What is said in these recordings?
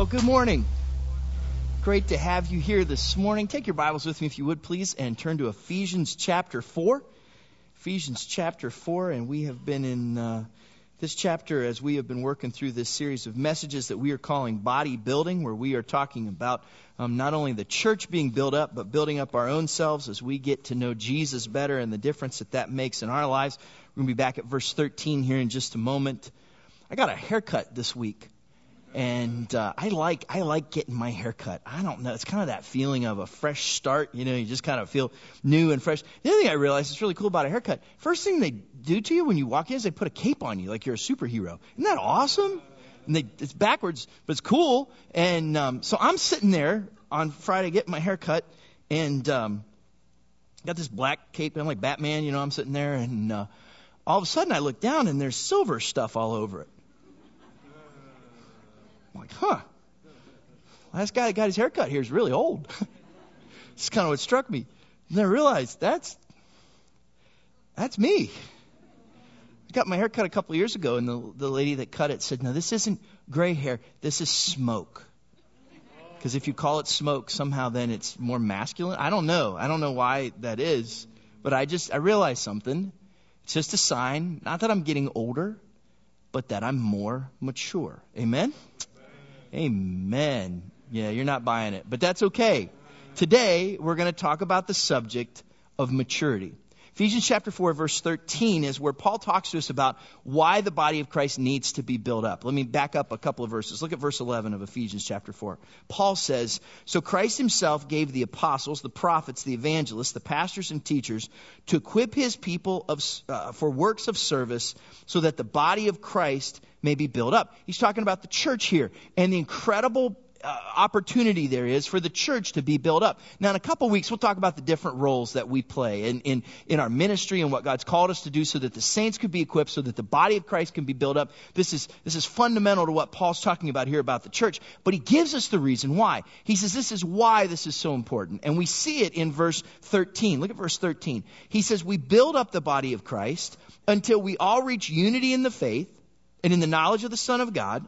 Well, good morning. Great to have you here this morning. Take your Bibles with me, if you would, please, and turn to Ephesians chapter 4. Ephesians chapter 4, and we have been in uh, this chapter as we have been working through this series of messages that we are calling body building, where we are talking about um, not only the church being built up, but building up our own selves as we get to know Jesus better and the difference that that makes in our lives. We're going to be back at verse 13 here in just a moment. I got a haircut this week and uh, I like I like getting my hair cut. I don't know. It's kind of that feeling of a fresh start. You know, you just kind of feel new and fresh. The other thing I realized is really cool about a haircut. First thing they do to you when you walk in is they put a cape on you, like you're a superhero. Isn't that awesome? And they, it's backwards, but it's cool. And um, so I'm sitting there on Friday getting my hair cut, and um, got this black cape. I'm like Batman. You know, I'm sitting there, and uh, all of a sudden I look down, and there's silver stuff all over it. I'm like, huh. Last guy that got his haircut here is really old. It's kind of what struck me. And then I realized that's that's me. I got my hair cut a couple of years ago, and the the lady that cut it said, "No, this isn't gray hair. This is smoke." Because if you call it smoke, somehow then it's more masculine. I don't know. I don't know why that is, but I just I realized something. It's just a sign, not that I'm getting older, but that I'm more mature. Amen. Amen. Yeah, you're not buying it, but that's okay. Today, we're going to talk about the subject of maturity. Ephesians chapter 4 verse 13 is where Paul talks to us about why the body of Christ needs to be built up. Let me back up a couple of verses. Look at verse 11 of Ephesians chapter 4. Paul says, So Christ himself gave the apostles, the prophets, the evangelists, the pastors and teachers to equip his people of, uh, for works of service so that the body of Christ may be built up. He's talking about the church here and the incredible uh, opportunity there is for the church to be built up. Now, in a couple weeks, we'll talk about the different roles that we play in, in, in our ministry and what God's called us to do so that the saints could be equipped, so that the body of Christ can be built up. This is, this is fundamental to what Paul's talking about here about the church. But he gives us the reason why. He says this is why this is so important. And we see it in verse 13. Look at verse 13. He says, We build up the body of Christ until we all reach unity in the faith and in the knowledge of the Son of God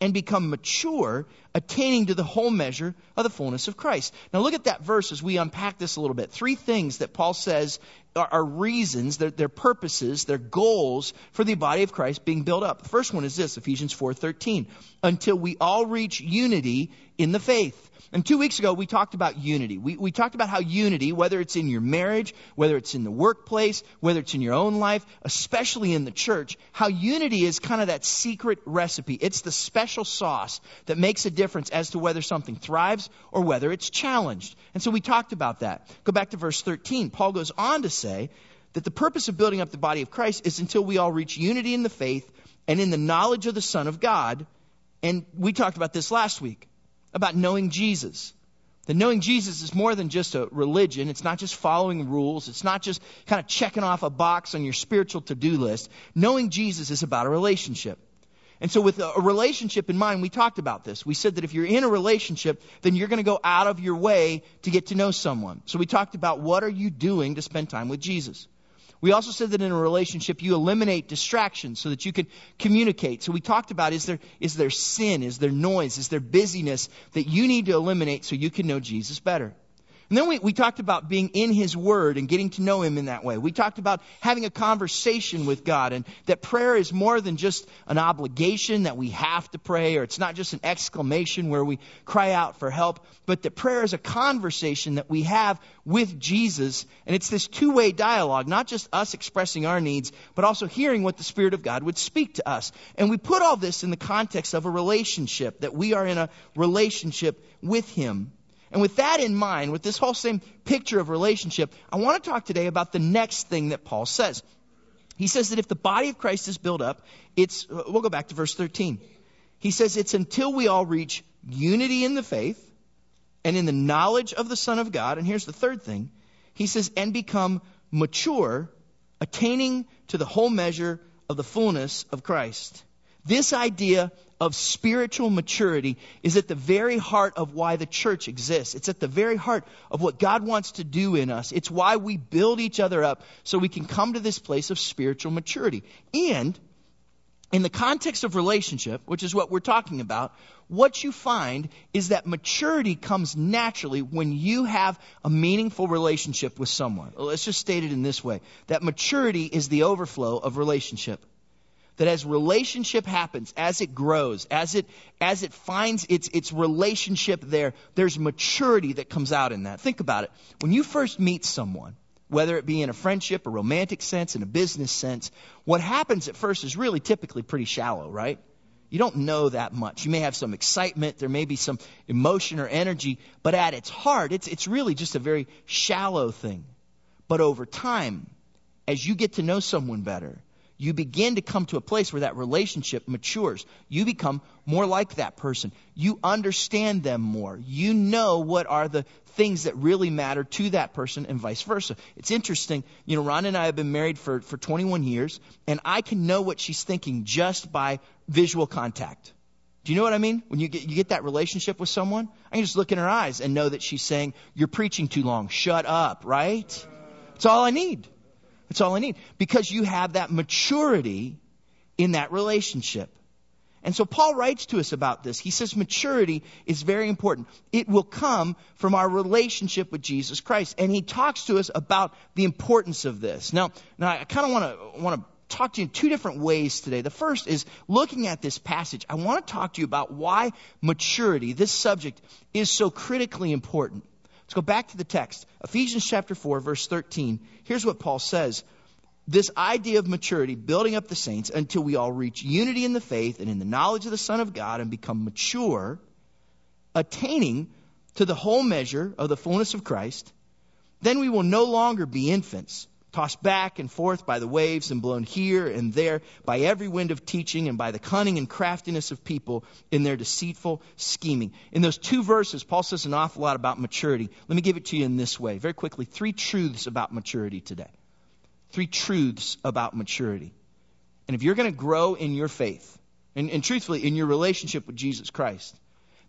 and become mature, attaining to the whole measure of the fullness of Christ. Now look at that verse as we unpack this a little bit. Three things that Paul says are, are reasons, they're, they're purposes, they're goals for the body of Christ being built up. The first one is this, Ephesians 4.13. Until we all reach unity in the faith. And two weeks ago, we talked about unity. We, we talked about how unity, whether it's in your marriage, whether it's in the workplace, whether it's in your own life, especially in the church, how unity is kind of that secret recipe. It's the special sauce that makes a difference as to whether something thrives or whether it's challenged. And so we talked about that. Go back to verse 13. Paul goes on to say that the purpose of building up the body of Christ is until we all reach unity in the faith and in the knowledge of the Son of God. And we talked about this last week about knowing Jesus. That knowing Jesus is more than just a religion. It's not just following rules. It's not just kind of checking off a box on your spiritual to-do list. Knowing Jesus is about a relationship. And so with a relationship in mind, we talked about this. We said that if you're in a relationship, then you're going to go out of your way to get to know someone. So we talked about what are you doing to spend time with Jesus. We also said that in a relationship, you eliminate distractions so that you can communicate. So we talked about is there, is there sin? Is there noise? Is there busyness that you need to eliminate so you can know Jesus better? And then we, we talked about being in His Word and getting to know Him in that way. We talked about having a conversation with God and that prayer is more than just an obligation that we have to pray or it's not just an exclamation where we cry out for help, but that prayer is a conversation that we have with Jesus and it's this two-way dialogue, not just us expressing our needs, but also hearing what the Spirit of God would speak to us. And we put all this in the context of a relationship, that we are in a relationship with Him. And with that in mind, with this whole same picture of relationship, I want to talk today about the next thing that Paul says. He says that if the body of Christ is built up, it's, uh, we'll go back to verse 13. He says it's until we all reach unity in the faith and in the knowledge of the Son of God. And here's the third thing. He says, and become mature, attaining to the whole measure of the fullness of Christ. This idea of spiritual maturity is at the very heart of why the church exists. It's at the very heart of what God wants to do in us. It's why we build each other up so we can come to this place of spiritual maturity. And in the context of relationship, which is what we're talking about, what you find is that maturity comes naturally when you have a meaningful relationship with someone. Let's just state it in this way that maturity is the overflow of relationship. That as relationship happens, as it grows, as it, as it finds its, its relationship there, there's maturity that comes out in that. Think about it. When you first meet someone, whether it be in a friendship, a romantic sense, in a business sense, what happens at first is really typically pretty shallow, right? You don't know that much. You may have some excitement, there may be some emotion or energy, but at its heart, it's, it's really just a very shallow thing. But over time, as you get to know someone better, you begin to come to a place where that relationship matures. You become more like that person. You understand them more. You know what are the things that really matter to that person and vice versa. It's interesting. You know, Ron and I have been married for, for 21 years, and I can know what she's thinking just by visual contact. Do you know what I mean? When you get, you get that relationship with someone, I can just look in her eyes and know that she's saying, You're preaching too long. Shut up, right? It's all I need. That's all I need. Because you have that maturity in that relationship. And so Paul writes to us about this. He says maturity is very important. It will come from our relationship with Jesus Christ. And he talks to us about the importance of this. Now, now I kind of want to want to talk to you in two different ways today. The first is looking at this passage. I want to talk to you about why maturity, this subject, is so critically important. Let's go back to the text. Ephesians chapter 4, verse 13. Here's what Paul says this idea of maturity, building up the saints until we all reach unity in the faith and in the knowledge of the Son of God and become mature, attaining to the whole measure of the fullness of Christ, then we will no longer be infants, tossed back and forth by the waves and blown here and there by every wind of teaching and by the cunning and craftiness of people in their deceitful scheming. In those two verses, Paul says an awful lot about maturity. Let me give it to you in this way, very quickly, three truths about maturity today three truths about maturity. And if you're going to grow in your faith, and, and, truthfully, in your relationship with Jesus Christ,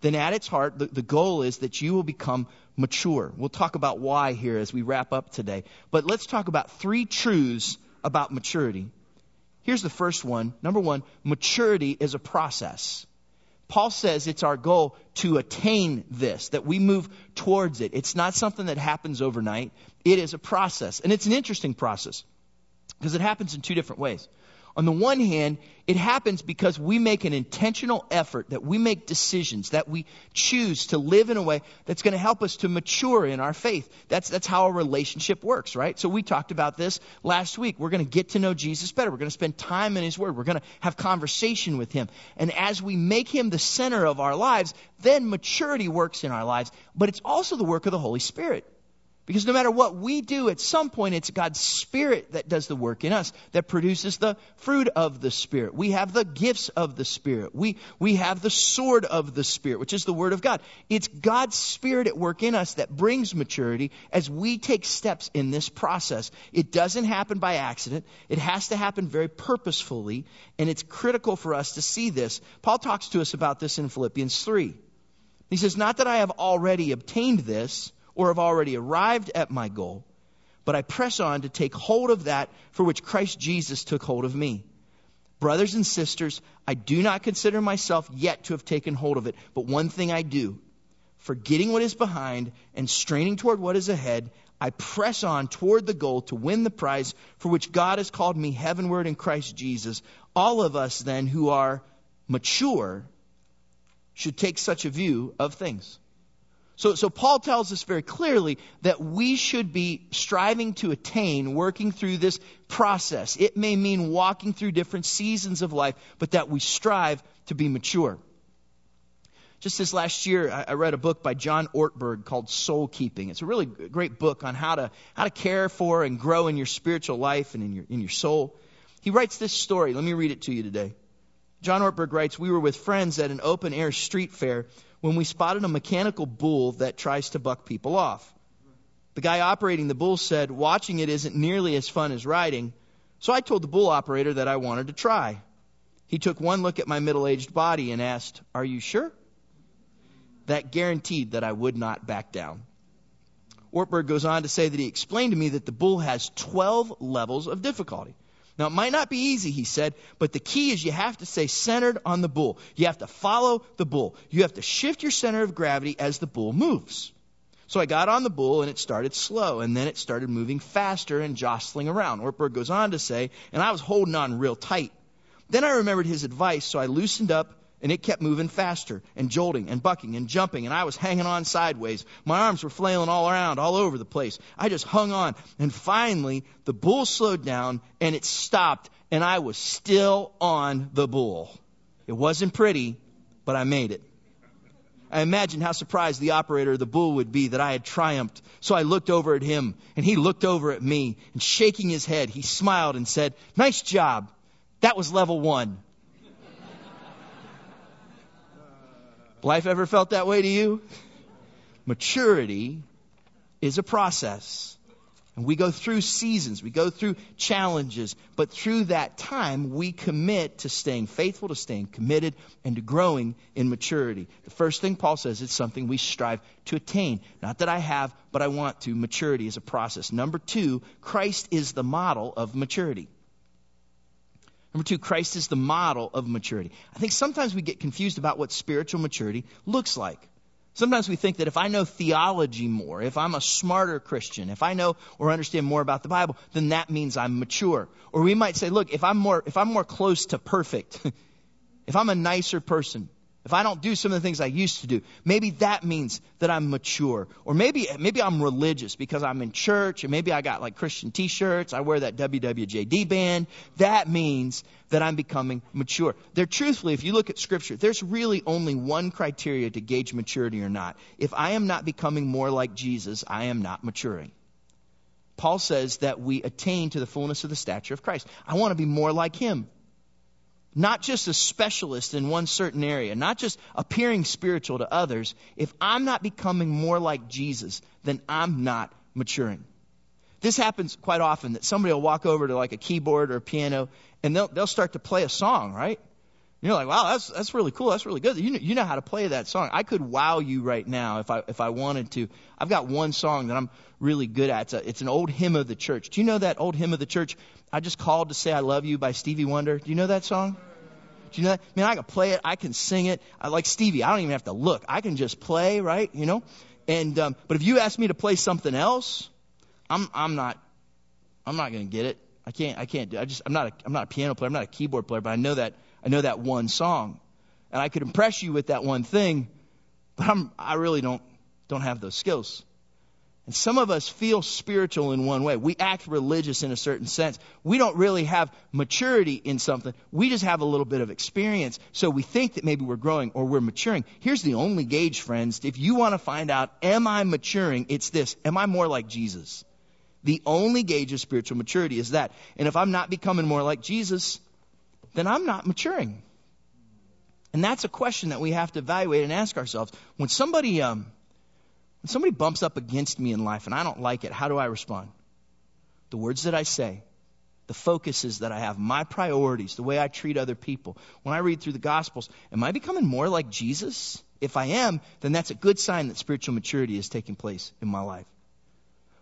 then at its heart, the, the goal is that you will become mature. We'll talk about why here as we wrap up today. But let's talk about three truths about maturity. Here's the first one. Number one, maturity is a process. Paul says it's our goal to attain this, that we move towards it. It's not something that happens overnight. It is a process. And it's an interesting process. Because it happens in two different ways. On the one hand, it happens because we make an intentional effort, that we make decisions, that we choose to live in a way that's going to help us to mature in our faith. That's, that's how a relationship works, right? So we talked about this last week. We're going to get to know Jesus better. We're going to spend time in His Word. We're going to have conversation with Him. And as we make Him the center of our lives, then maturity works in our lives. But it's also the work of the Holy Spirit. Because no matter what we do, at some point it's God's Spirit that does the work in us, that produces the fruit of the Spirit. We have the gifts of the Spirit. We, we have the sword of the Spirit, which is the Word of God. It's God's Spirit at work in us that brings maturity as we take steps in this process. It doesn't happen by accident. It has to happen very purposefully, and it's critical for us to see this. Paul talks to us about this in Philippians 3. He says, Not that I have already obtained this or have already arrived at my goal, but I press on to take hold of that for which Christ Jesus took hold of me. Brothers and sisters, I do not consider myself yet to have taken hold of it, but one thing I do, forgetting what is behind and straining toward what is ahead, I press on toward the goal to win the prize for which God has called me heavenward in Christ Jesus. All of us, then, who are mature, should take such a view of things. So, so Paul tells us very clearly that we should be striving to attain, working through this process. It may mean walking through different seasons of life, but that we strive to be mature. Just this last year, I read a book by John Ortberg called Soul Keeping. It's a really great book on how to, how to care for and grow in your spiritual life and in your, in your soul. He writes this story. Let me read it to you today. John Ortberg writes, We were with friends at an open air street fair when we spotted a mechanical bull that tries to buck people off. The guy operating the bull said, Watching it isn't nearly as fun as riding, so I told the bull operator that I wanted to try. He took one look at my middle aged body and asked, Are you sure? That guaranteed that I would not back down. Ortberg goes on to say that he explained to me that the bull has 12 levels of difficulty. Now, it might not be easy, he said, but the key is you have to stay centered on the bull. You have to follow the bull. You have to shift your center of gravity as the bull moves. So I got on the bull and it started slow and then it started moving faster and jostling around. Ortberg goes on to say, and I was holding on real tight. Then I remembered his advice, so I loosened up and it kept moving faster and jolting and bucking and jumping and I was hanging on sideways. My arms were flailing all around, all over the place. I just hung on and finally the bull slowed down and it stopped and I was still on the bull. It wasn't pretty, but I made it. I imagined how surprised the operator of the bull would be that I had triumphed. So I looked over at him and he looked over at me and shaking his head, he smiled and said, nice job. That was level one. Life ever felt that way to you? Maturity is a process. And we go through seasons, we go through challenges, but through that time, we commit to staying faithful, to staying committed, and to growing in maturity. The first thing Paul says is something we strive to attain. Not that I have, but I want to. Maturity is a process. Number two, Christ is the model of maturity. Number two, Christ is the model of maturity. I think sometimes we get confused about what spiritual maturity looks like. Sometimes we think that if I know theology more, if I'm a smarter Christian, if I know or understand more about the Bible, then that means I'm mature. Or we might say, look, if I'm more, if I'm more close to perfect, if I'm a nicer person, if I don't do some of the things I used to do, maybe that means that I'm mature. Or maybe, maybe I'm religious because I'm in church and maybe I got like Christian t-shirts. I wear that WWJD band. That means that I'm becoming mature. There, truthfully, if you look at scripture, there's really only one criteria to gauge maturity or not. If I am not becoming more like Jesus, I am not maturing. Paul says that we attain to the fullness of the stature of Christ. I want to be more like him not just a specialist in one certain area, not just appearing spiritual to others, if I'm not becoming more like Jesus, then I'm not maturing. This happens quite often that somebody will walk over to like a keyboard or a piano and they'll, they'll start to play a song, right? You're like, wow, that's, that's really cool. That's really good. You know, you know how to play that song. I could wow you right now if I, if I wanted to. I've got one song that I'm really good at. It's, a, it's an old hymn of the church. Do you know that old hymn of the church? I just called to say I love you by Stevie Wonder. Do you know that song? Do you know that? I mean, I can play it. I can sing it. I like Stevie. I don't even have to look. I can just play, right? You know? And, um, but if you ask me to play something else, I'm, I'm not, I'm not to get it. I can't, I can't do, I just, I'm not a, I'm not a piano player. I'm not a keyboard player, but I know that, I know that one song. And I could impress you with that one thing, but I'm, I really don't, don't have those skills. And some of us feel spiritual in one way. We act religious in a certain sense. We don't really have maturity in something. We just have a little bit of experience. So we think that maybe we're growing or we're maturing. Here's the only gauge, friends. If you want to find out, am I maturing? It's this. Am I more like Jesus? The only gauge of spiritual maturity is that. And if I'm not becoming more like Jesus, then I'm not maturing. And that's a question that we have to evaluate and ask ourselves. When somebody, um, when somebody bumps up against me in life and I don't like it, how do I respond? The words that I say, the focuses that I have, my priorities, the way I treat other people. When I read through the Gospels, am I becoming more like Jesus? If I am, then that's a good sign that spiritual maturity is taking place in my life.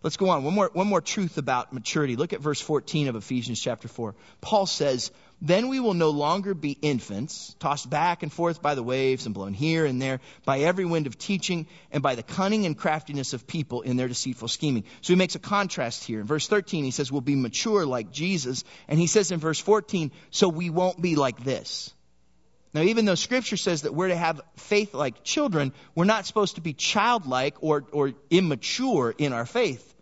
Let's go on. One more, one more truth about maturity. Look at verse 14 of Ephesians chapter 4. Paul says, then we will no longer be infants, tossed back and forth by the waves and blown here and there by every wind of teaching and by the cunning and craftiness of people in their deceitful scheming. So he makes a contrast here. In verse 13, he says, We'll be mature like Jesus. And he says in verse 14, So we won't be like this. Now, even though Scripture says that we're to have faith like children, we're not supposed to be childlike or, or immature in our faith.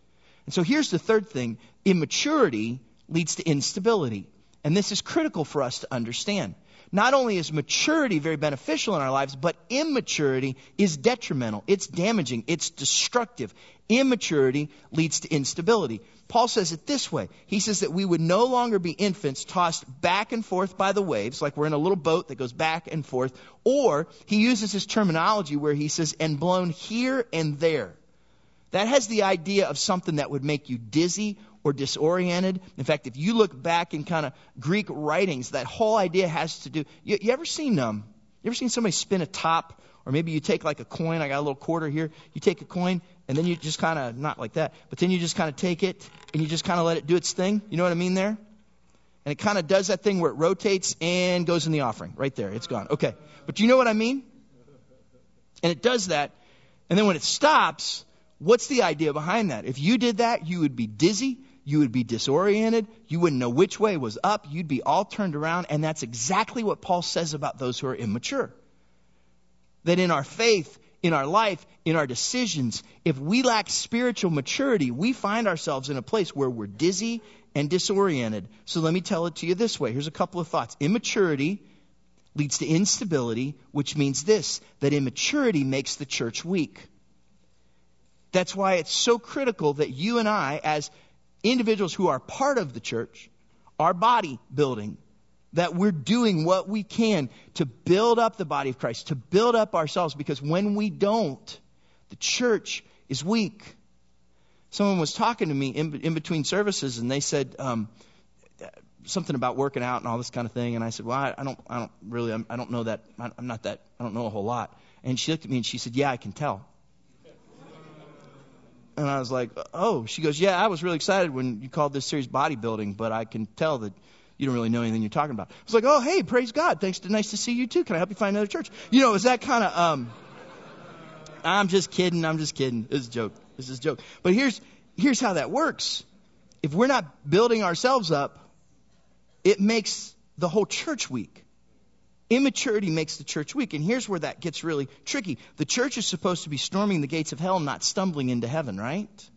And so here's the third thing immaturity leads to instability. And this is critical for us to understand. Not only is maturity very beneficial in our lives, but immaturity is detrimental. It's damaging. It's destructive. Immaturity leads to instability. Paul says it this way. He says that we would no longer be infants tossed back and forth by the waves, like we're in a little boat that goes back and forth. Or he uses his terminology where he says, and blown here and there. That has the idea of something that would make you dizzy or disoriented. In fact, if you look back in kind of Greek writings, that whole idea has to do. You, you ever seen um, you ever seen somebody spin a top, or maybe you take like a coin. I got a little quarter here. You take a coin, and then you just kind of not like that, but then you just kind of take it and you just kind of let it do its thing. You know what I mean there? and it kind of does that thing where it rotates and goes in the offering. Right there, it's gone. Okay. But you know what I mean? And it does that. And then when it stops, what's the idea behind that? If you did that, you would be dizzy, you would be disoriented, you wouldn't know which way was up, you'd be all turned around, and that's exactly what Paul says about those who are immature. That in our faith, in our life, in our decisions, if we lack spiritual maturity, we find ourselves in a place where we're dizzy and disoriented. So let me tell it to you this way. Here's a couple of thoughts. Immaturity leads to instability, which means this that immaturity makes the church weak. That's why it's so critical that you and I, as individuals who are part of the church, our body building, that we're doing what we can to build up the body of Christ, to build up ourselves, because when we don't, the church is weak. Someone was talking to me in, in between services, and they said um, something about working out and all this kind of thing. And I said, "Well, I, I don't, I don't really, I'm, I don't know that. I'm not that. I don't know a whole lot." And she looked at me and she said, "Yeah, I can tell." And I was like, "Oh." She goes, "Yeah, I was really excited when you called this series bodybuilding, but I can tell that." you don't really know anything you're talking about. I was like, oh, hey, praise God. Thanks. To, nice to see you too. Can I help you find another church? You know, is that kind of, um, I'm just kidding. I'm just kidding. This is a joke. This is a joke. But here's, here's how that works. If we're not building ourselves up, it makes the whole church weak. Immaturity makes the church weak. And here's where that gets really tricky. The church is supposed to be storming the gates of hell, not stumbling into heaven, right?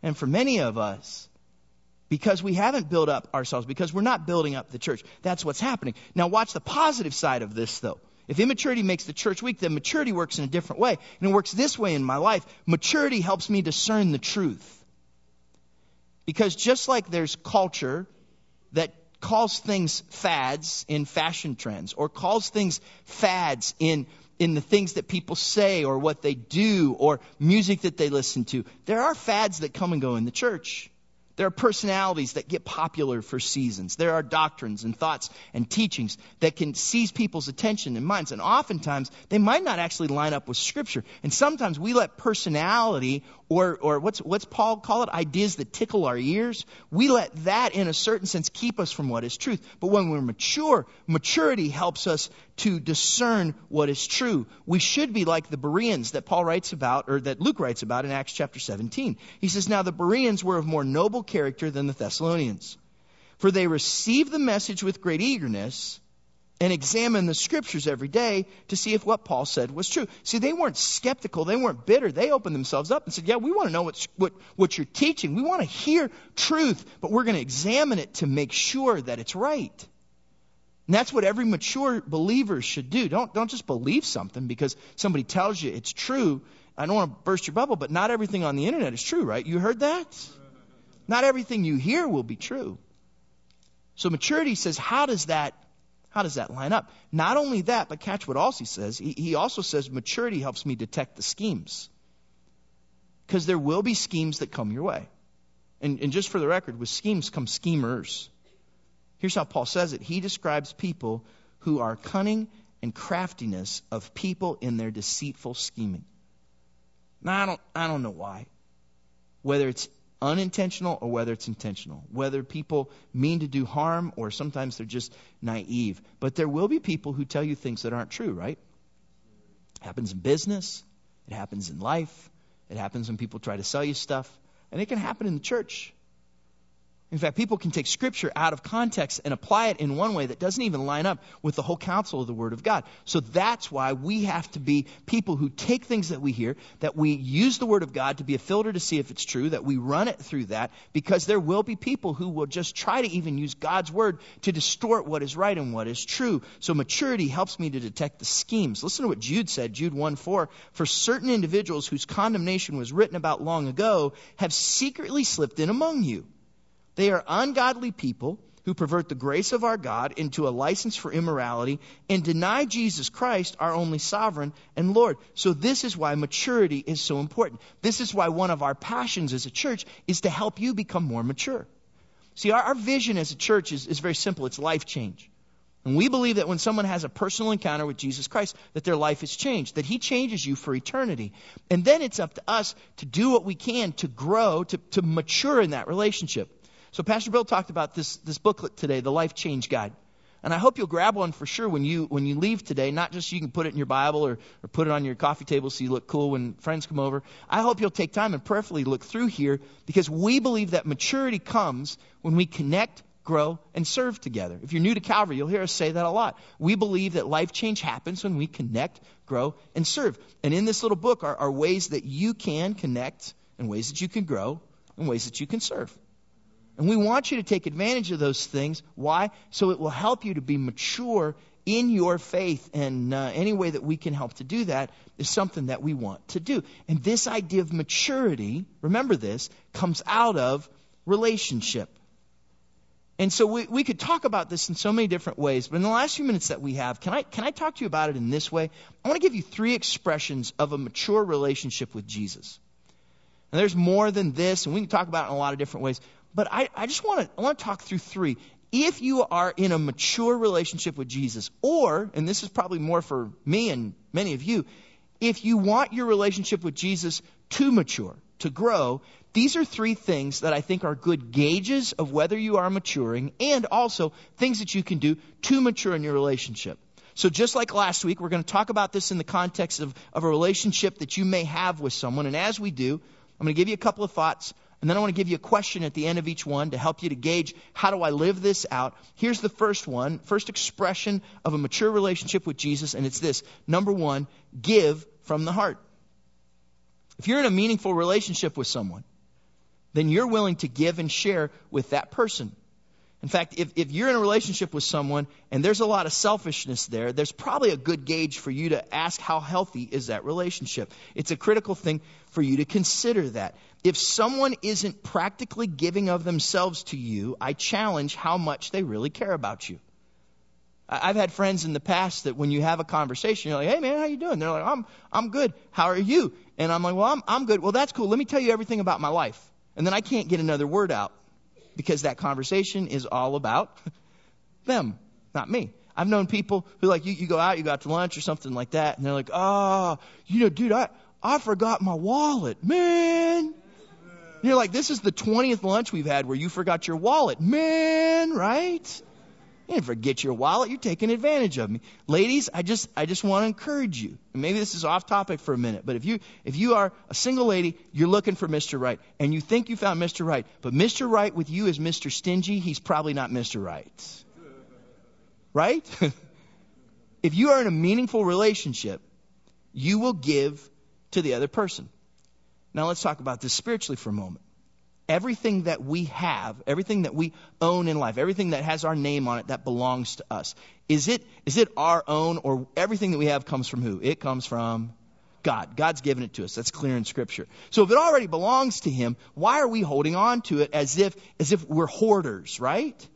And for many of us, because we haven't built up ourselves, because we're not building up the church. That's what's happening. Now, watch the positive side of this, though. If immaturity makes the church weak, then maturity works in a different way. And it works this way in my life. Maturity helps me discern the truth. Because just like there's culture that calls things fads in fashion trends, or calls things fads in in the things that people say or what they do or music that they listen to. There are fads that come and go in the church. There are personalities that get popular for seasons. There are doctrines and thoughts and teachings that can seize people's attention and minds. And oftentimes, they might not actually line up with Scripture. And sometimes we let personality or, or what's, what's Paul call it? Ideas that tickle our ears. We let that, in a certain sense, keep us from what is truth. But when we're mature, maturity helps us to discern what is true. We should be like the Bereans that Paul writes about, or that Luke writes about in Acts chapter 17. He says, Now the Bereans were of more noble character than the Thessalonians, for they received the message with great eagerness and examine the scriptures every day to see if what Paul said was true. See, they weren't skeptical. They weren't bitter. They opened themselves up and said, yeah, we want to know what, what, what you're teaching. We want to hear truth, but we're going to examine it to make sure that it's right. And that's what every mature believer should do. Don't, don't just believe something because somebody tells you it's true. I don't want to burst your bubble, but not everything on the internet is true, right? You heard that? Not everything you hear will be true. So maturity says, how does that how does that line up? Not only that, but catch what else he says. He, he also says maturity helps me detect the schemes. Because there will be schemes that come your way. And, and just for the record, with schemes come schemers. Here's how Paul says it. He describes people who are cunning and craftiness of people in their deceitful scheming. Now, I don't, I don't know why. Whether it's unintentional or whether it's intentional, whether people mean to do harm or sometimes they're just naive. But there will be people who tell you things that aren't true, right? It happens in business, it happens in life, it happens when people try to sell you stuff, and it can happen in the church. In fact, people can take scripture out of context and apply it in one way that doesn't even line up with the whole counsel of the Word of God. So that's why we have to be people who take things that we hear, that we use the Word of God to be a filter to see if it's true, that we run it through that, because there will be people who will just try to even use God's Word to distort what is right and what is true. So maturity helps me to detect the schemes. Listen to what Jude said, Jude 1 4. For certain individuals whose condemnation was written about long ago have secretly slipped in among you they are ungodly people who pervert the grace of our God into a license for immorality and deny Jesus Christ, our only sovereign and Lord. So, this is why maturity is so important. This is why one of our passions as a church is to help you become more mature. See, our, our vision as a church is, is very simple it's life change. And we believe that when someone has a personal encounter with Jesus Christ, that their life is changed, that He changes you for eternity. And then it's up to us to do what we can to grow, to, to mature in that relationship. So Pastor Bill talked about this, this booklet today, the Life Change Guide. And I hope you'll grab one for sure when you when you leave today. Not just so you can put it in your Bible or, or put it on your coffee table so you look cool when friends come over. I hope you'll take time and prayerfully look through here because we believe that maturity comes when we connect, grow, and serve together. If you're new to Calvary, you'll hear us say that a lot. We believe that life change happens when we connect, grow, and serve. And in this little book are, are ways that you can connect and ways that you can grow and ways that you can serve. And we want you to take advantage of those things. Why? So it will help you to be mature in your faith. And uh, any way that we can help to do that is something that we want to do. And this idea of maturity, remember this, comes out of relationship. And so we, we could talk about this in so many different ways, but in the last few minutes that we have, can I, can I talk to you about it in this way? I want to give you three expressions of a mature relationship with Jesus. And there's more than this, and we can talk about it in a lot of different ways. But I, I just want to want to talk through three. If you are in a mature relationship with Jesus, or, and this is probably more for me and many of you, if you want your relationship with Jesus to mature, to grow, these are three things that I think are good gauges of whether you are maturing and also things that you can do to mature in your relationship. So just like last week, we're going to talk about this in the context of, of a relationship that you may have with someone. And as we do, I'm going to give you a couple of thoughts and then I want to give you a question at the end of each one to help you to gauge how do I live this out. Here's the first one, first expression of a mature relationship with Jesus, and it's this. Number one, give from the heart. If you're in a meaningful relationship with someone, then you're willing to give and share with that person. In fact, if, if you're in a relationship with someone and there's a lot of selfishness there, there's probably a good gauge for you to ask how healthy is that relationship. It's a critical thing for you to consider that. If someone isn't practically giving of themselves to you, I challenge how much they really care about you. I've had friends in the past that when you have a conversation, you're like, "Hey man, how you doing?" They're like, "I'm I'm good. How are you?" And I'm like, "Well, I'm I'm good. Well, that's cool. Let me tell you everything about my life." And then I can't get another word out because that conversation is all about them, not me. I've known people who like you, you go out, you go out to lunch or something like that, and they're like, oh, you know, dude, I, I forgot my wallet, man. And you're like, this is the 20th lunch we've had where you forgot your wallet, man, right? You didn't forget your wallet. You're taking advantage of me. Ladies, I just, I just want to encourage you. And maybe this is off topic for a minute, but if you, if you are a single lady, you're looking for Mr. Right, and you think you found Mr. Right, but Mr. Right with you is Mr. Stingy, he's probably not Mr. Right. Right? if you are in a meaningful relationship, you will give to the other person. Now let's talk about this spiritually for a moment everything that we have, everything that we own in life, everything that has our name on it that belongs to us, is it, is it our own or everything that we have comes from who? It comes from God. God's given it to us. That's clear in scripture. So if it already belongs to him, why are we holding on to it as if, as if we're hoarders, right?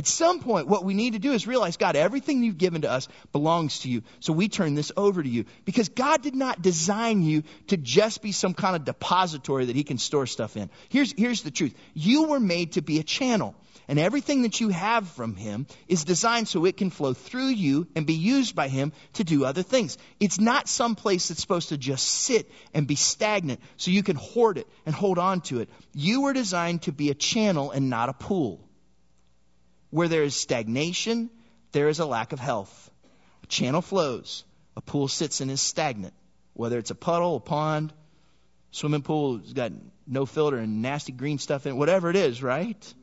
At some point, what we need to do is realize, God, everything you've given to us belongs to you. So we turn this over to you. Because God did not design you to just be some kind of depository that He can store stuff in. Here's, here's the truth. You were made to be a channel. And everything that you have from Him is designed so it can flow through you and be used by Him to do other things. It's not some place that's supposed to just sit and be stagnant so you can hoard it and hold on to it. You were designed to be a channel and not a pool. Where there is stagnation, there is a lack of health. A channel flows, a pool sits and is stagnant. Whether it's a puddle, a pond, swimming pool, has got no filter and nasty green stuff in it, whatever it is, right?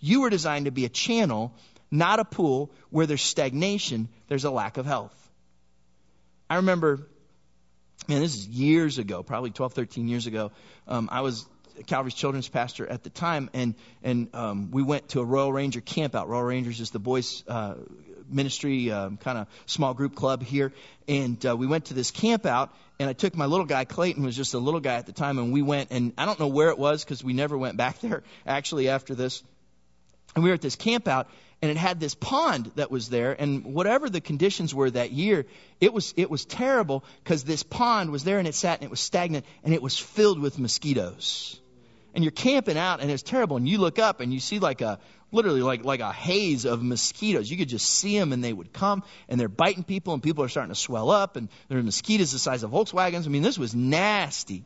You were designed to be a channel, not a pool where there's stagnation, there's a lack of health. I remember, man, this is years ago, probably 12, 13 years ago. Um, I was Calvary's children's pastor at the time, and and um, we went to a Royal Ranger camp out. Royal Rangers is the boys' uh, ministry um, kind of small group club here, and uh, we went to this camp out. And I took my little guy, Clayton was just a little guy at the time, and we went, and I don't know where it was because we never went back there actually after this. And we were at this camp out, and it had this pond that was there and whatever the conditions were that year it was it was terrible because this pond was there and it sat and it was stagnant and it was filled with mosquitoes and you're camping out and it's terrible and you look up and you see like a literally like like a haze of mosquitoes you could just see them and they would come and they're biting people and people are starting to swell up and there are mosquitoes the size of volkswagens i mean this was nasty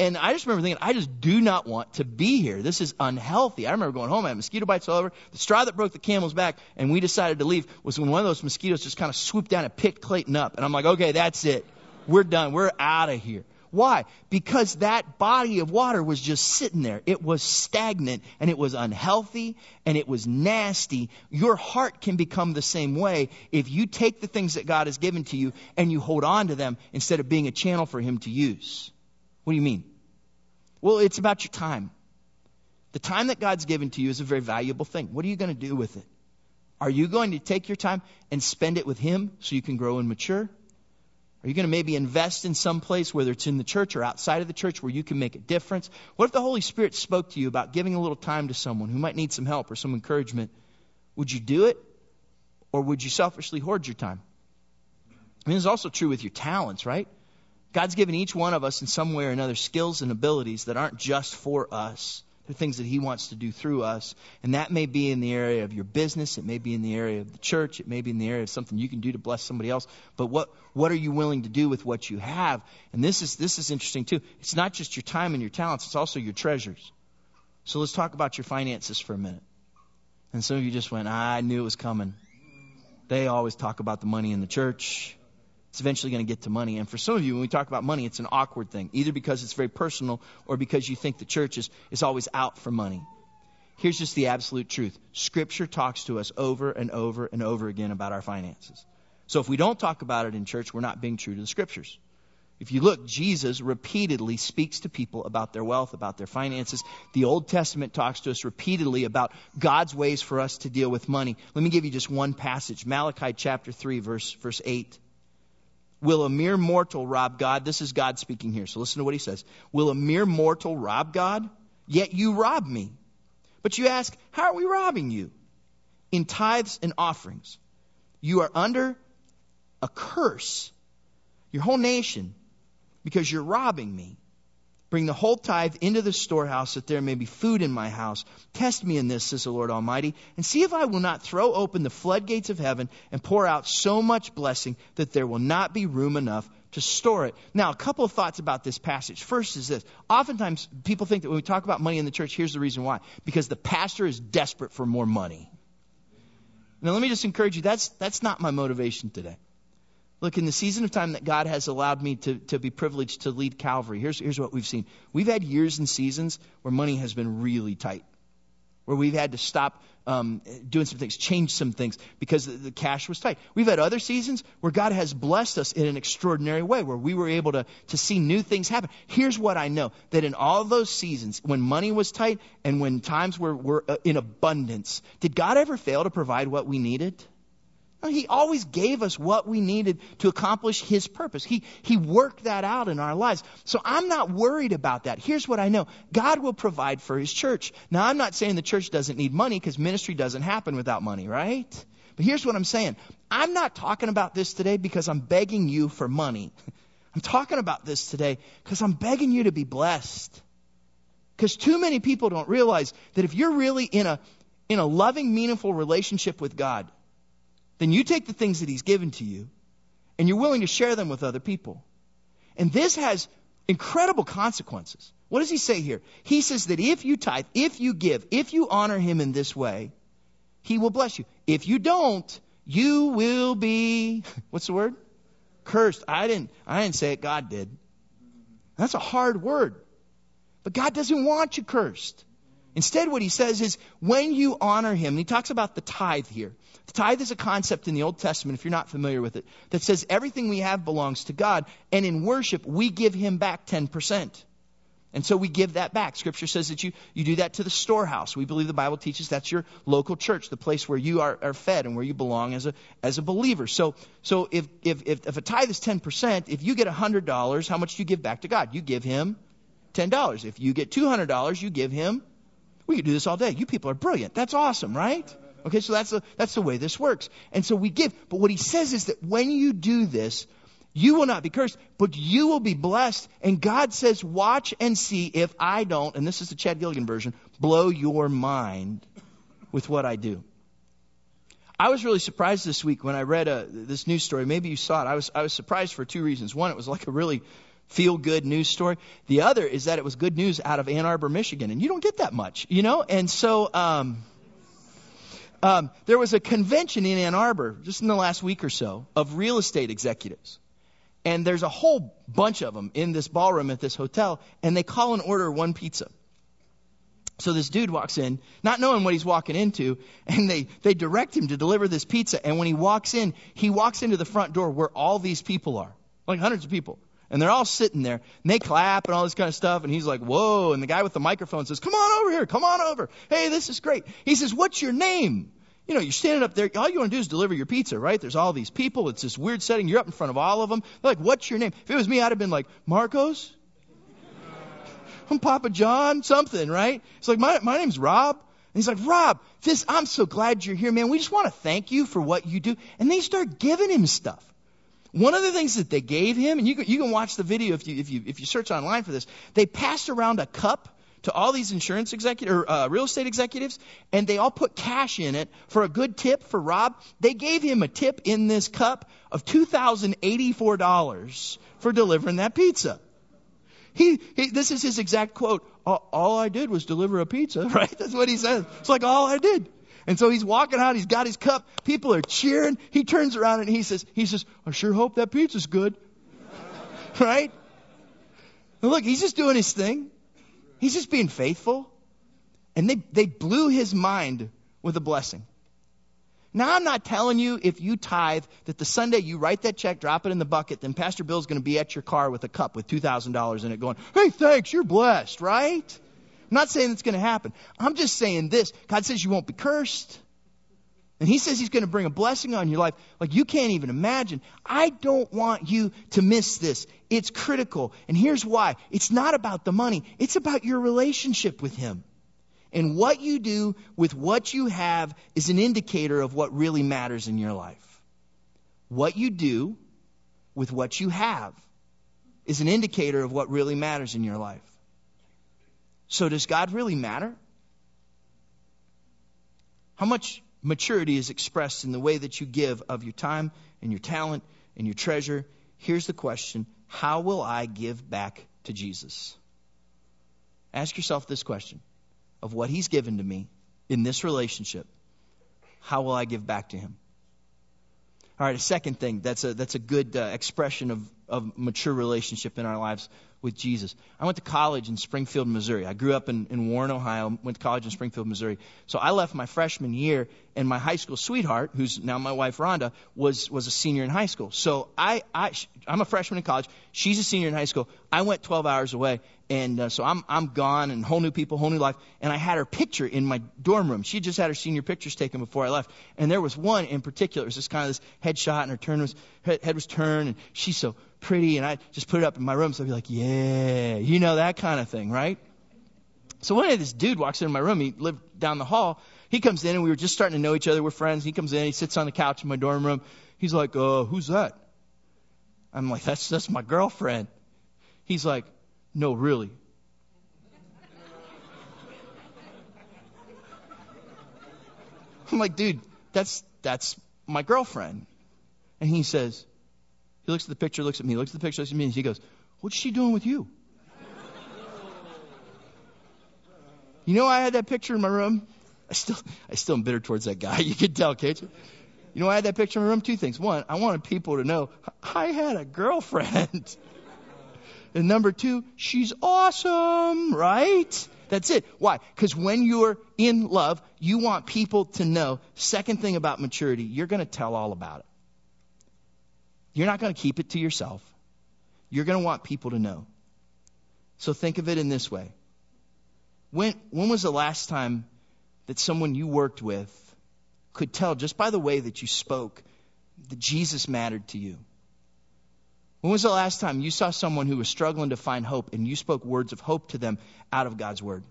And I just remember thinking, I just do not want to be here. This is unhealthy. I remember going home, I had mosquito bites all over. The straw that broke the camel's back, and we decided to leave, was when one of those mosquitoes just kind of swooped down and picked Clayton up. And I'm like, okay, that's it. We're done. We're out of here. Why? Because that body of water was just sitting there. It was stagnant and it was unhealthy and it was nasty. Your heart can become the same way if you take the things that God has given to you and you hold on to them instead of being a channel for Him to use. What do you mean? Well, it's about your time. The time that God's given to you is a very valuable thing. What are you going to do with it? Are you going to take your time and spend it with Him so you can grow and mature? Are you going to maybe invest in some place, whether it's in the church or outside of the church, where you can make a difference? What if the Holy Spirit spoke to you about giving a little time to someone who might need some help or some encouragement? Would you do it? Or would you selfishly hoard your time? I mean, it's also true with your talents, right? God's given each one of us in some way or another skills and abilities that aren't just for us. They're things that He wants to do through us. And that may be in the area of your business. It may be in the area of the church. It may be in the area of something you can do to bless somebody else. But what, what are you willing to do with what you have? And this is, this is interesting too. It's not just your time and your talents, it's also your treasures. So let's talk about your finances for a minute. And some of you just went, I knew it was coming. They always talk about the money in the church it's eventually going to get to money. And for some of you, when we talk about money, it's an awkward thing, either because it's very personal or because you think the church is, is always out for money. Here's just the absolute truth Scripture talks to us over and over and over again about our finances. So if we don't talk about it in church, we're not being true to the Scriptures. If you look, Jesus repeatedly speaks to people about their wealth, about their finances. The Old Testament talks to us repeatedly about God's ways for us to deal with money. Let me give you just one passage Malachi chapter 3, verse, verse 8. Will a mere mortal rob God? This is God speaking here. So listen to what he says. Will a mere mortal rob God? Yet you rob me. But you ask, how are we robbing you? In tithes and offerings. You are under a curse, your whole nation, because you're robbing me. Bring the whole tithe into the storehouse that there may be food in my house. Test me in this, says the Lord Almighty, and see if I will not throw open the floodgates of heaven and pour out so much blessing that there will not be room enough to store it. Now, a couple of thoughts about this passage. First is this. Oftentimes, people think that when we talk about money in the church, here's the reason why. Because the pastor is desperate for more money. Now, let me just encourage you, that's, that's not my motivation today. Look, in the season of time that God has allowed me to, to be privileged to lead Calvary, here's, here's what we've seen. We've had years and seasons where money has been really tight, where we've had to stop um, doing some things, change some things because the, cash was tight. We've had other seasons where God has blessed us in an extraordinary way, where we were able to, to see new things happen. Here's what I know that in all those seasons, when money was tight and when times were, were uh, in abundance, did God ever fail to provide what we needed? He always gave us what we needed to accomplish His purpose. He, he worked that out in our lives. So I'm not worried about that. Here's what I know God will provide for His church. Now, I'm not saying the church doesn't need money because ministry doesn't happen without money, right? But here's what I'm saying I'm not talking about this today because I'm begging you for money. I'm talking about this today because I'm begging you to be blessed. Because too many people don't realize that if you're really in a, in a loving, meaningful relationship with God, then you take the things that He's given to you and you're willing to share them with other people. And this has incredible consequences. What does He say here? He says that if you tithe, if you give, if you honor Him in this way, He will bless you. If you don't, you will be, what's the word? Cursed. I didn't, I didn't say it, God did. That's a hard word. But God doesn't want you cursed. Instead, what he says is, when you honor him, and he talks about the tithe here. The tithe is a concept in the Old Testament, if you're not familiar with it, that says everything we have belongs to God, and in worship, we give him back 10%. And so we give that back. Scripture says that you, you do that to the storehouse. We believe the Bible teaches that's your local church, the place where you are, are fed and where you belong as a, as a believer. So, so if, if, if, if a tithe is 10%, if you get $100, how much do you give back to God? You give him $10. If you get $200, you give him we could do this all day. You people are brilliant. That's awesome, right? Okay, so that's the, that's the way this works. And so we give. But what he says is that when you do this, you will not be cursed, but you will be blessed. And God says, watch and see if I don't, and this is the Chad Gilligan version, blow your mind with what I do. I was really surprised this week when I read uh, this news story. Maybe you saw it. I was, I was surprised for two reasons. One, it was like a really feel good news story. The other is that it was good news out of Ann Arbor, Michigan, and you don't get that much, you know? And so, um, um, there was a convention in Ann Arbor just in the last week or so of real estate executives. And there's a whole bunch of them in this ballroom at this hotel, and they call and order one pizza. So this dude walks in, not knowing what he's walking into, and they, they direct him to deliver this pizza. And when he walks in, he walks into the front door where all these people are, like hundreds of people. And they're all sitting there, and they clap and all this kind of stuff. And he's like, whoa. And the guy with the microphone says, come on over here, come on over. Hey, this is great. He says, what's your name? You know, you're standing up there. All you want to do is deliver your pizza, right? There's all these people. It's this weird setting. You're up in front of all of them. They're like, what's your name? If it was me, I'd have been like, Marcos? I'm Papa John, something, right? It's like, my, my name's Rob. And he's like, Rob, this, I'm so glad you're here, man. We just want to thank you for what you do. And they start giving him stuff. One of the things that they gave him, and you can, you can watch the video if you, if you, if you search online for this, they passed around a cup to all these insurance executives or uh, real estate executives, and they all put cash in it for a good tip for Rob. They gave him a tip in this cup of two thousand eighty-four dollars for delivering that pizza. He, he, this is his exact quote. All, all I did was deliver a pizza, right? That's what he says. It's like all I did. And so he's walking out, he's got his cup, people are cheering. He turns around and he says, he says, I sure hope that pizza's good. right? And look, he's just doing his thing. He's just being faithful. And they, they blew his mind with a blessing. Now, I'm not telling you if you tithe that the Sunday you write that check, drop it in the bucket, then Pastor Bill's going to be at your car with a cup with $2,000 in it going, hey, thanks, you're blessed, right? I'm not saying it's going to happen. I'm just saying this God says you won't be cursed. And He says He's going to bring a blessing on your life like you can't even imagine. I don't want you to miss this. It's critical. And here's why it's not about the money, it's about your relationship with Him. And what you do with what you have is an indicator of what really matters in your life. What you do with what you have is an indicator of what really matters in your life. So, does God really matter? How much maturity is expressed in the way that you give of your time and your talent and your treasure? Here's the question How will I give back to Jesus? Ask yourself this question of what He's given to me in this relationship, how will I give back to Him? All right, a second thing that's a, that's a good uh, expression of, of mature relationship in our lives with Jesus. I went to college in Springfield, Missouri. I grew up in, in Warren, Ohio, went to college in Springfield, Missouri. So I left my freshman year, and my high school sweetheart, who's now my wife Rhonda, was, was a senior in high school. So I, I, I'm a freshman in college. She's a senior in high school. I went 12 hours away, and uh, so I'm, I'm gone, and whole new people, whole new life. And I had her picture in my dorm room. She just had her senior pictures taken before I left. And there was one in particular. It was just kind of this headshot, and her turn was, head was turned, and she's so pretty, and I just put it up in my room, so I'd be like, yeah, you know, that kind of thing, right? So one day this dude walks into my room, he lived down the hall, he comes in and we were just starting to know each other, we're friends, he comes in, he sits on the couch in my dorm room, he's like, uh, who's that? I'm like, that's, that's my girlfriend. He's like, no, really. I'm like, dude, that's, that's my girlfriend. And he says, he looks at the picture, looks at me, looks at the picture, looks at me, and he goes, What's she doing with you? You know, I had that picture in my room. I still, I still am bitter towards that guy. You can tell, can't you? You know, I had that picture in my room. Two things. One, I wanted people to know I had a girlfriend. and number two, she's awesome, right? That's it. Why? Because when you're in love, you want people to know. Second thing about maturity, you're going to tell all about it. You're not going to keep it to yourself. You're going to want people to know. So think of it in this way. When, when was the last time that someone you worked with could tell just by the way that you spoke that Jesus mattered to you? When was the last time you saw someone who was struggling to find hope and you spoke words of hope to them out of God's Word?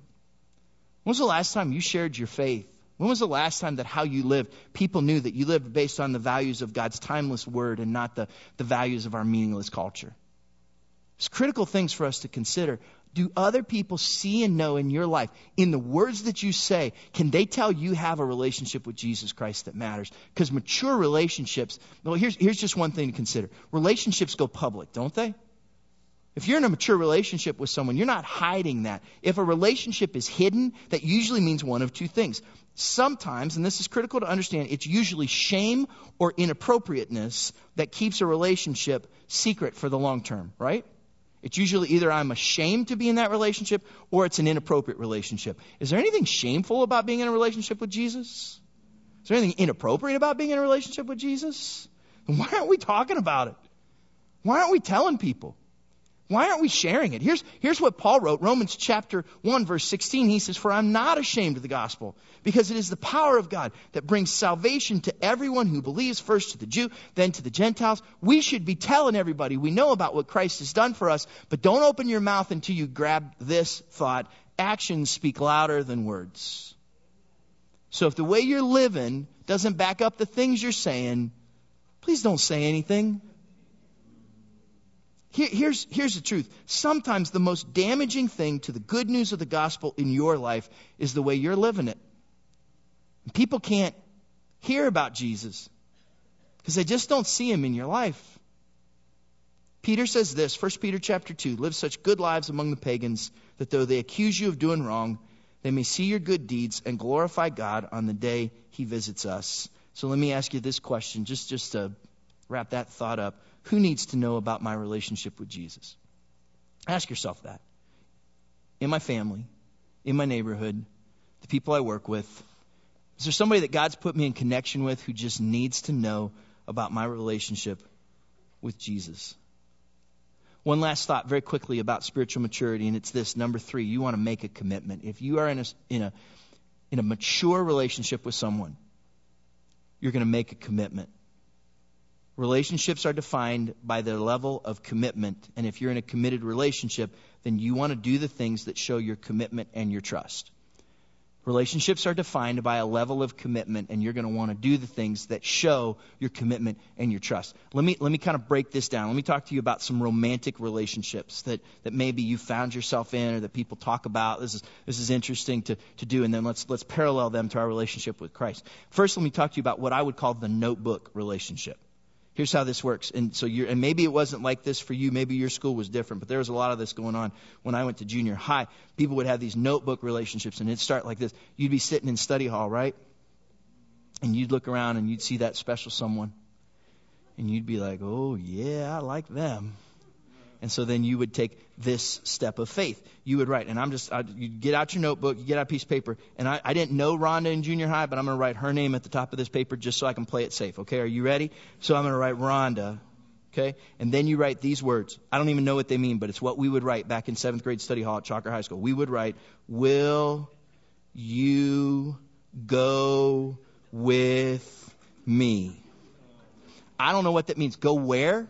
When was the last time you shared your faith when was the last time that how you lived, people knew that you lived based on the values of God's timeless word and not the, the values of our meaningless culture? It's critical things for us to consider. Do other people see and know in your life, in the words that you say, can they tell you have a relationship with Jesus Christ that matters? Because mature relationships, well, here's, here's just one thing to consider. Relationships go public, don't they? If you're in a mature relationship with someone, you're not hiding that. If a relationship is hidden, that usually means one of two things. Sometimes, and this is critical to understand, it's usually shame or inappropriateness that keeps a relationship secret for the long term, right? It's usually either I'm ashamed to be in that relationship or it's an inappropriate relationship. Is there anything shameful about being in a relationship with Jesus? Is there anything inappropriate about being in a relationship with Jesus? Then why aren't we talking about it? Why aren't we telling people? Why aren't we sharing it? Here's, here's what Paul wrote, Romans chapter 1, verse 16. He says, For I'm not ashamed of the gospel, because it is the power of God that brings salvation to everyone who believes, first to the Jew, then to the Gentiles. We should be telling everybody we know about what Christ has done for us, but don't open your mouth until you grab this thought. Actions speak louder than words. So if the way you're living doesn't back up the things you're saying, please don't say anything. Here, here's, here's the truth. Sometimes the most damaging thing to the good news of the gospel in your life is the way you're living it. People can't hear about Jesus because they just don't see him in your life. Peter says this, 1 Peter chapter 2, live such good lives among the pagans that though they accuse you of doing wrong, they may see your good deeds and glorify God on the day he visits us. So let me ask you this question, just, just to wrap that thought up. Who needs to know about my relationship with Jesus? Ask yourself that. In my family, in my neighborhood, the people I work with, is there somebody that God's put me in connection with who just needs to know about my relationship with Jesus? One last thought very quickly about spiritual maturity, and it's this number three, you want to make a commitment. If you are in a, in a, in a mature relationship with someone, you're going to make a commitment. Relationships are defined by their level of commitment. And if you're in a committed relationship, then you want to do the things that show your commitment and your trust. Relationships are defined by a level of commitment, and you're going to want to do the things that show your commitment and your trust. Let me, let me kind of break this down. Let me talk to you about some romantic relationships that, that maybe you found yourself in or that people talk about. This is, this is interesting to, to do, and then let's, let's parallel them to our relationship with Christ. First, let me talk to you about what I would call the notebook relationship. Here's how this works. And so you're, and maybe it wasn't like this for you. Maybe your school was different, but there was a lot of this going on when I went to junior high. People would have these notebook relationships and it'd start like this. You'd be sitting in study hall, right? And you'd look around and you'd see that special someone. And you'd be like, oh yeah, I like them. And so then you would take this step of faith. You would write, and I'm just, I, you get out your notebook, you get out a piece of paper, and I, I didn't know Rhonda in junior high, but I'm going to write her name at the top of this paper just so I can play it safe. Okay, are you ready? So I'm going to write Rhonda. Okay, and then you write these words. I don't even know what they mean, but it's what we would write back in seventh grade study hall at Chalker High School. We would write, "Will you go with me?" I don't know what that means. Go where?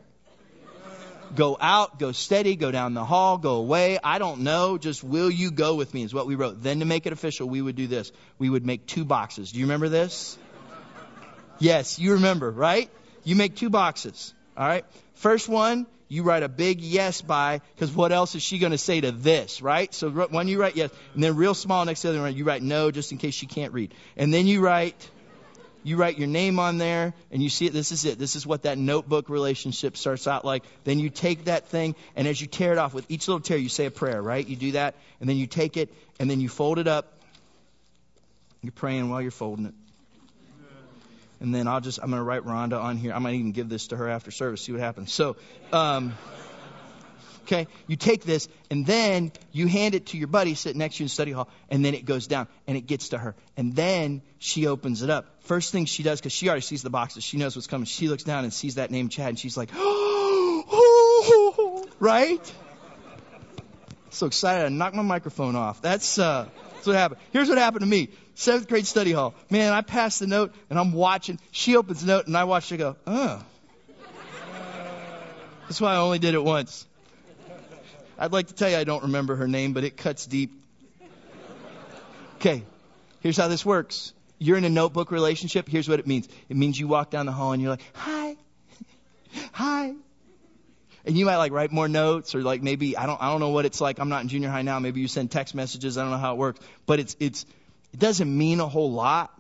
Go out, go steady, go down the hall, go away. I don't know. Just will you go with me is what we wrote. Then to make it official, we would do this. We would make two boxes. Do you remember this? Yes, you remember, right? You make two boxes. All right. First one, you write a big yes by, because what else is she going to say to this, right? So one you write yes, and then real small next to the other one, you write no, just in case she can't read. And then you write you write your name on there and you see it. This is it. This is what that notebook relationship starts out like. Then you take that thing and as you tear it off with each little tear, you say a prayer, right? You do that and then you take it and then you fold it up. You're praying while you're folding it. And then I'll just, I'm going to write Rhonda on here. I might even give this to her after service, see what happens. So, um, Okay? You take this and then you hand it to your buddy sitting next to you in study hall and then it goes down and it gets to her. And then she opens it up. First thing she does, because she already sees the boxes, she knows what's coming. She looks down and sees that name Chad and she's like, oh, right? So excited. I knocked my microphone off. That's, uh, that's what happened. Here's what happened to me. Seventh grade study hall. Man, I passed the note and I'm watching. She opens the note and I watch her go, oh. That's why I only did it once. I'd like to tell you I don't remember her name, but it cuts deep. Okay, here's how this works. You're in a notebook relationship. Here's what it means. It means you walk down the hall and you're like, hi, hi. And you might like write more notes or like maybe, I don't, I don't know what it's like. I'm not in junior high now. Maybe you send text messages. I don't know how it works, but it's, it's, it doesn't mean a whole lot.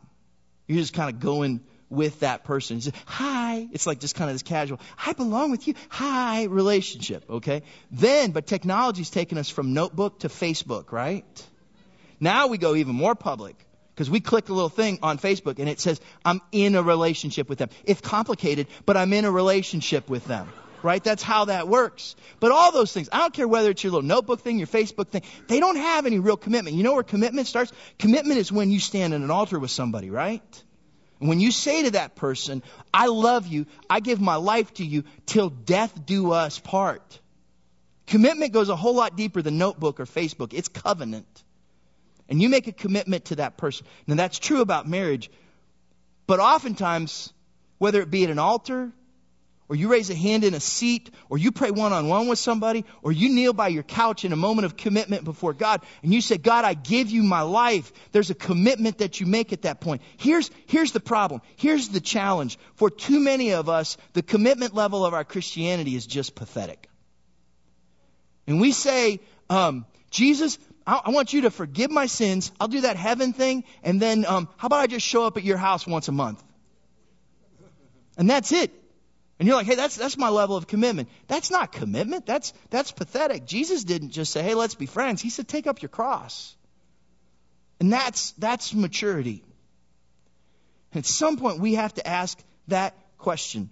You're just kind of going with that person. It's, hi. It's like just kind of this casual, I belong with you. Hi relationship. Okay. Then, but technology's taken us from notebook to Facebook, right? Now we go even more public because we click a little thing on Facebook and it says, I'm in a relationship with them. It's complicated, but I'm in a relationship with them. Right? That's how that works. But all those things, I don't care whether it's your little notebook thing, your Facebook thing, they don't have any real commitment. You know where commitment starts? Commitment is when you stand in an altar with somebody, right? And when you say to that person, I love you, I give my life to you till death do us part. Commitment goes a whole lot deeper than notebook or Facebook. It's covenant and you make a commitment to that person. Now that's true about marriage, but oftentimes, whether it be at an altar, or you raise a hand in a seat, or you pray one on one with somebody, or you kneel by your couch in a moment of commitment before God, and you say, God, I give you my life. There's a commitment that you make at that point. Here's, here's the problem. Here's the challenge. For too many of us, the commitment level of our Christianity is just pathetic. And we say, um, Jesus, I, I, want you to forgive my sins. I'll do that heaven thing. And then, um, how about I just show up at your house once a month? And that's it. And you're like, hey, that's, that's my level of commitment. That's not commitment. That's, that's pathetic. Jesus didn't just say, hey, let's be friends. He said, take up your cross. And that's, that's maturity. At some point, we have to ask that question.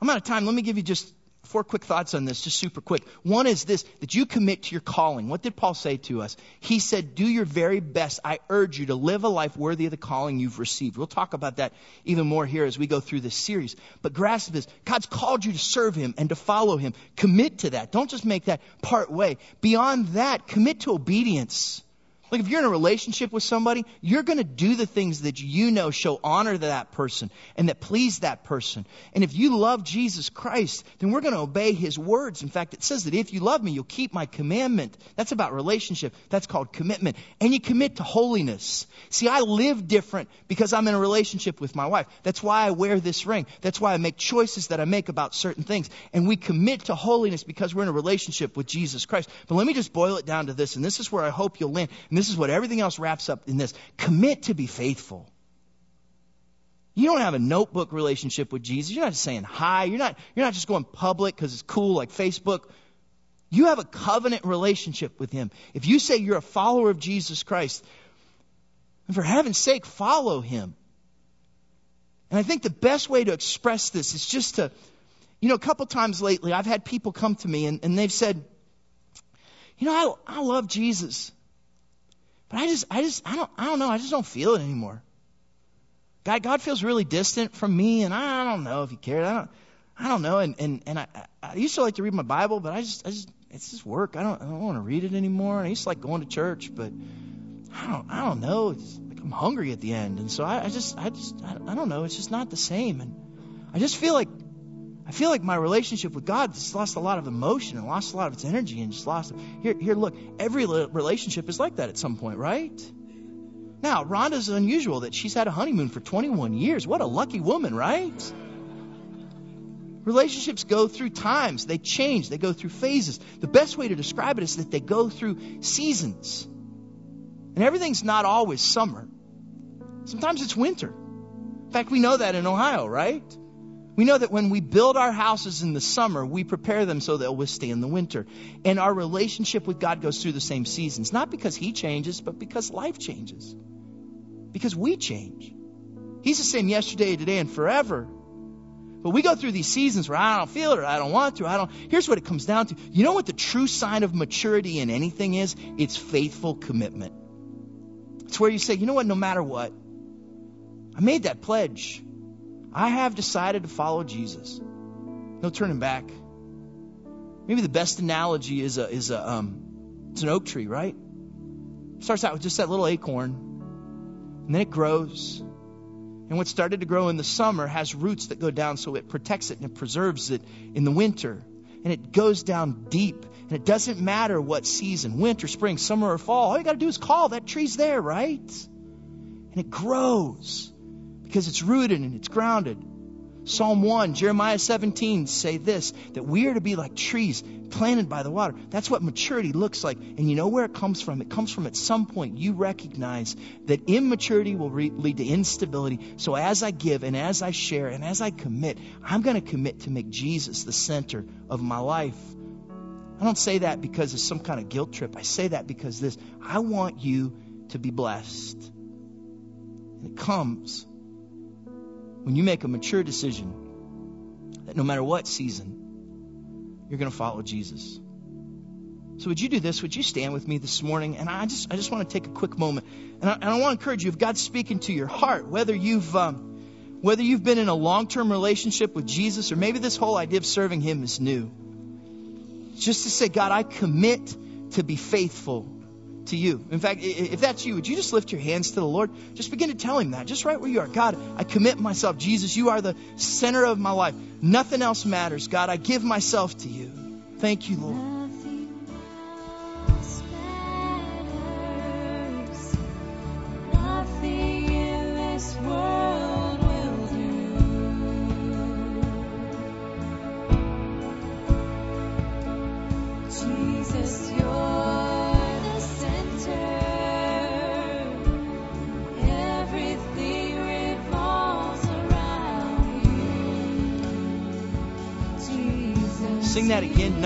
I'm out of time. Let me give you just four quick thoughts on this, just super quick. One is this, that you commit to your calling. What did Paul say to us? He said, do your very best. I urge you to live a life worthy of the calling you've received. We'll talk about that even more here as we go through this series. But grasp this. God's called you to serve Him and to follow Him. Commit to that. Don't just make that part way. Beyond that, commit to obedience. Like if you're in a relationship with somebody, you're going to do the things that you know show honor to that person and that please that person. And if you love Jesus Christ, then we're going to obey his words. In fact, it says that if you love me, you'll keep my commandment. That's about relationship. That's called commitment. And you commit to holiness. See, I live different because I'm in a relationship with my wife. That's why I wear this ring. That's why I make choices that I make about certain things. And we commit to holiness because we're in a relationship with Jesus Christ. But let me just boil it down to this, and this is where I hope you'll land. And this is what everything else wraps up in this. Commit to be faithful. You don't have a notebook relationship with Jesus. You're not just saying hi. You're not, you're not just going public because it's cool like Facebook. You have a covenant relationship with Him. If you say you're a follower of Jesus Christ, and for heaven's sake, follow Him. And I think the best way to express this is just to, you know, a couple times lately, I've had people come to me and, and they've said, you know, I, I love Jesus. But I just, I just, I don't, I don't know. I just don't feel it anymore. God, God feels really distant from me, and I, don't know if He cared. I don't, I don't know. And and and I, I used to like to read my Bible, but I just, I just, it's just work. I don't, I don't want to read it anymore. And I used to like going to church, but I don't, I don't know. It's like I'm hungry at the end, and so I, I just, I just, I, I don't know. It's just not the same, and I just feel like I feel like my relationship with God just lost a lot of emotion and lost a lot of its energy and just lost. Here, here, look, every relationship is like that at some point, right? Now, Rhonda's unusual that she's had a honeymoon for 21 years. What a lucky woman, right? Relationships go through times, they change, they go through phases. The best way to describe it is that they go through seasons. And everything's not always summer, sometimes it's winter. In fact, we know that in Ohio, right? We know that when we build our houses in the summer, we prepare them so they'll withstand the winter. And our relationship with God goes through the same seasons, not because He changes, but because life changes. Because we change. He's the same yesterday, today, and forever. But we go through these seasons where I don't feel it or I don't want to. I don't. Here's what it comes down to. You know what the true sign of maturity in anything is? It's faithful commitment. It's where you say, you know what, no matter what, I made that pledge. I have decided to follow Jesus. No turning back. Maybe the best analogy is a is a um, it's an oak tree, right? starts out with just that little acorn, and then it grows. And what started to grow in the summer has roots that go down, so it protects it and it preserves it in the winter. And it goes down deep. And it doesn't matter what season winter, spring, summer, or fall. All you got to do is call. That tree's there, right? And it grows because it's rooted and it's grounded. Psalm 1, Jeremiah 17 say this that we are to be like trees planted by the water. That's what maturity looks like. And you know where it comes from? It comes from at some point you recognize that immaturity will re- lead to instability. So as I give and as I share and as I commit, I'm going to commit to make Jesus the center of my life. I don't say that because of some kind of guilt trip. I say that because this I want you to be blessed. And it comes when you make a mature decision that no matter what season, you're going to follow Jesus. So would you do this? Would you stand with me this morning? And I just, I just want to take a quick moment, and I, and I want to encourage you. If God's speaking to your heart, whether you've, um, whether you've been in a long-term relationship with Jesus, or maybe this whole idea of serving Him is new, just to say, God, I commit to be faithful to you. In fact, if that's you, would you just lift your hands to the Lord? Just begin to tell Him that, just right where you are. God, I commit myself. Jesus, you are the center of my life. Nothing else matters. God, I give myself to you. Thank you, Lord.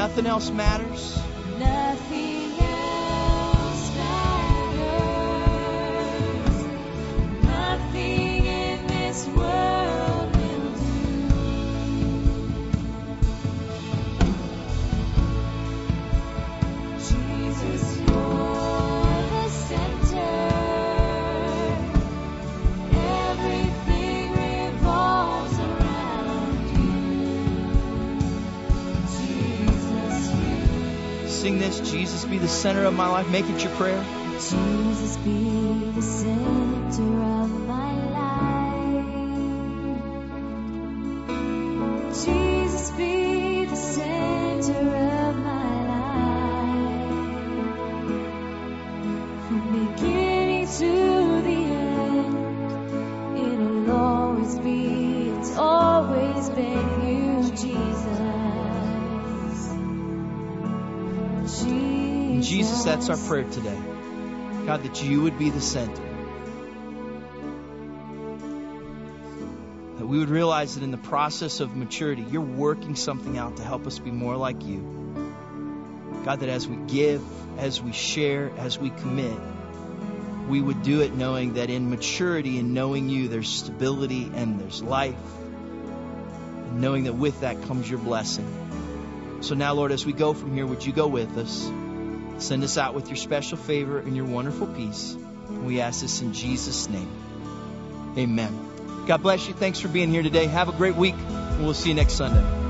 Nothing else matters. Sing this. Jesus be the center of my life. Make it your prayer. Jesus be the center of my life. That's our prayer today. God, that you would be the center. That we would realize that in the process of maturity, you're working something out to help us be more like you. God, that as we give, as we share, as we commit, we would do it knowing that in maturity and knowing you, there's stability and there's life. And knowing that with that comes your blessing. So now, Lord, as we go from here, would you go with us? Send us out with your special favor and your wonderful peace. We ask this in Jesus' name. Amen. God bless you. Thanks for being here today. Have a great week, and we'll see you next Sunday.